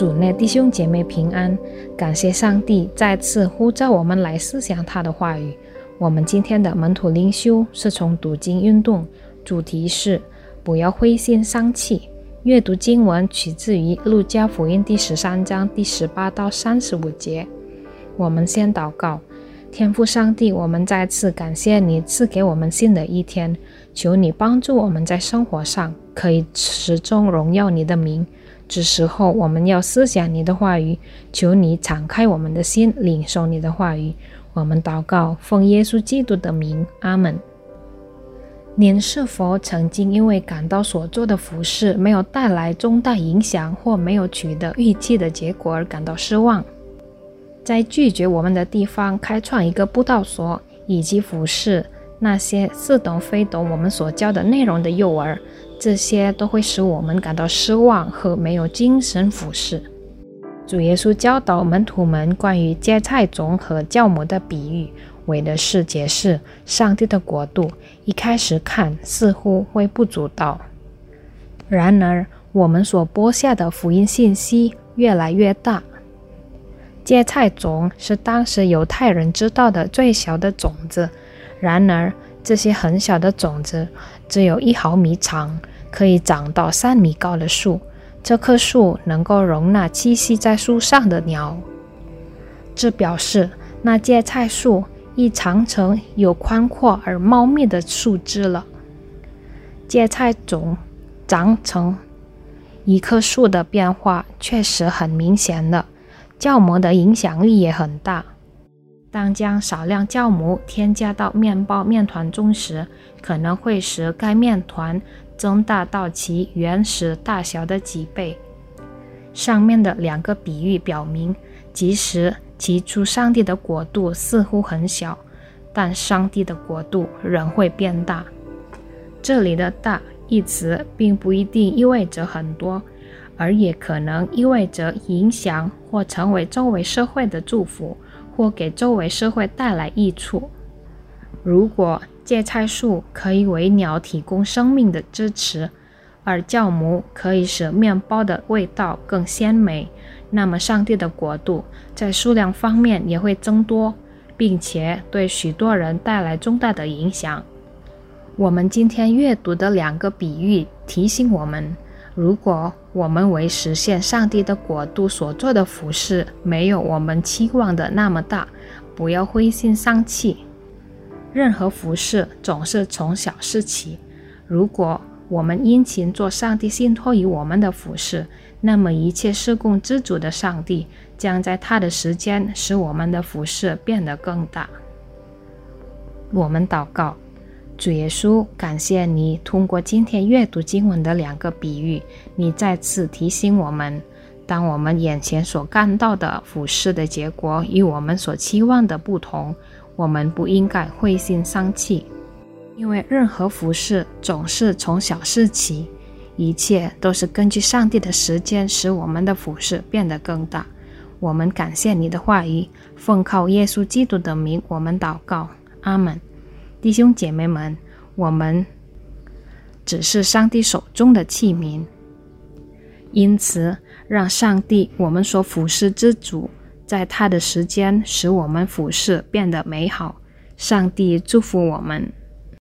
主内弟兄姐妹平安，感谢上帝再次呼召我们来思想他的话语。我们今天的门徒灵修是从读经运动，主题是不要灰心丧气。阅读经文取自于路加福音第十三章第十八到三十五节。我们先祷告，天父上帝，我们再次感谢你赐给我们新的一天，求你帮助我们在生活上可以始终荣耀你的名。这时候我们要思想你的话语，求你敞开我们的心，领受你的话语。我们祷告，奉耶稣基督的名，阿门。您是否曾经因为感到所做的服饰没有带来重大影响，或没有取得预期的结果而感到失望？在拒绝我们的地方开创一个布道所，以及服饰那些似懂非懂我们所教的内容的幼儿。这些都会使我们感到失望和没有精神俯视。主耶稣教导门徒们关于芥菜种和酵母的比喻，为的是解释上帝的国度。一开始看似乎微不足道，然而我们所播下的福音信息越来越大。芥菜种是当时犹太人知道的最小的种子，然而这些很小的种子只有一毫米长。可以长到三米高的树，这棵树能够容纳栖息在树上的鸟。这表示那芥菜树已长成有宽阔而茂密的树枝了。芥菜种长成一棵树的变化确实很明显的，酵母的影响力也很大。当将少量酵母添加到面包面团中时，可能会使该面团。增大到其原始大小的几倍。上面的两个比喻表明，即使起初上帝的国度似乎很小，但上帝的国度仍会变大。这里的“大”一词并不一定意味着很多，而也可能意味着影响或成为周围社会的祝福，或给周围社会带来益处。如果芥菜树可以为鸟提供生命的支持，而酵母可以使面包的味道更鲜美，那么上帝的国度在数量方面也会增多，并且对许多人带来重大的影响。我们今天阅读的两个比喻提醒我们：如果我们为实现上帝的国度所做的服饰没有我们期望的那么大，不要灰心丧气。任何服饰总是从小事起。如果我们殷勤做上帝信托于我们的服饰，那么一切事供之主的上帝将在他的时间使我们的服饰变得更大。我们祷告，主耶稣，感谢你通过今天阅读经文的两个比喻，你再次提醒我们，当我们眼前所看到的服饰的结果与我们所期望的不同。我们不应该灰心丧气，因为任何服饰总是从小事起，一切都是根据上帝的时间使我们的服饰变得更大。我们感谢你的话语，奉靠耶稣基督的名，我们祷告，阿门。弟兄姐妹们，我们只是上帝手中的器皿，因此让上帝我们所俯视之主。在他的时间，使我们俯视变得美好。上帝祝福我们。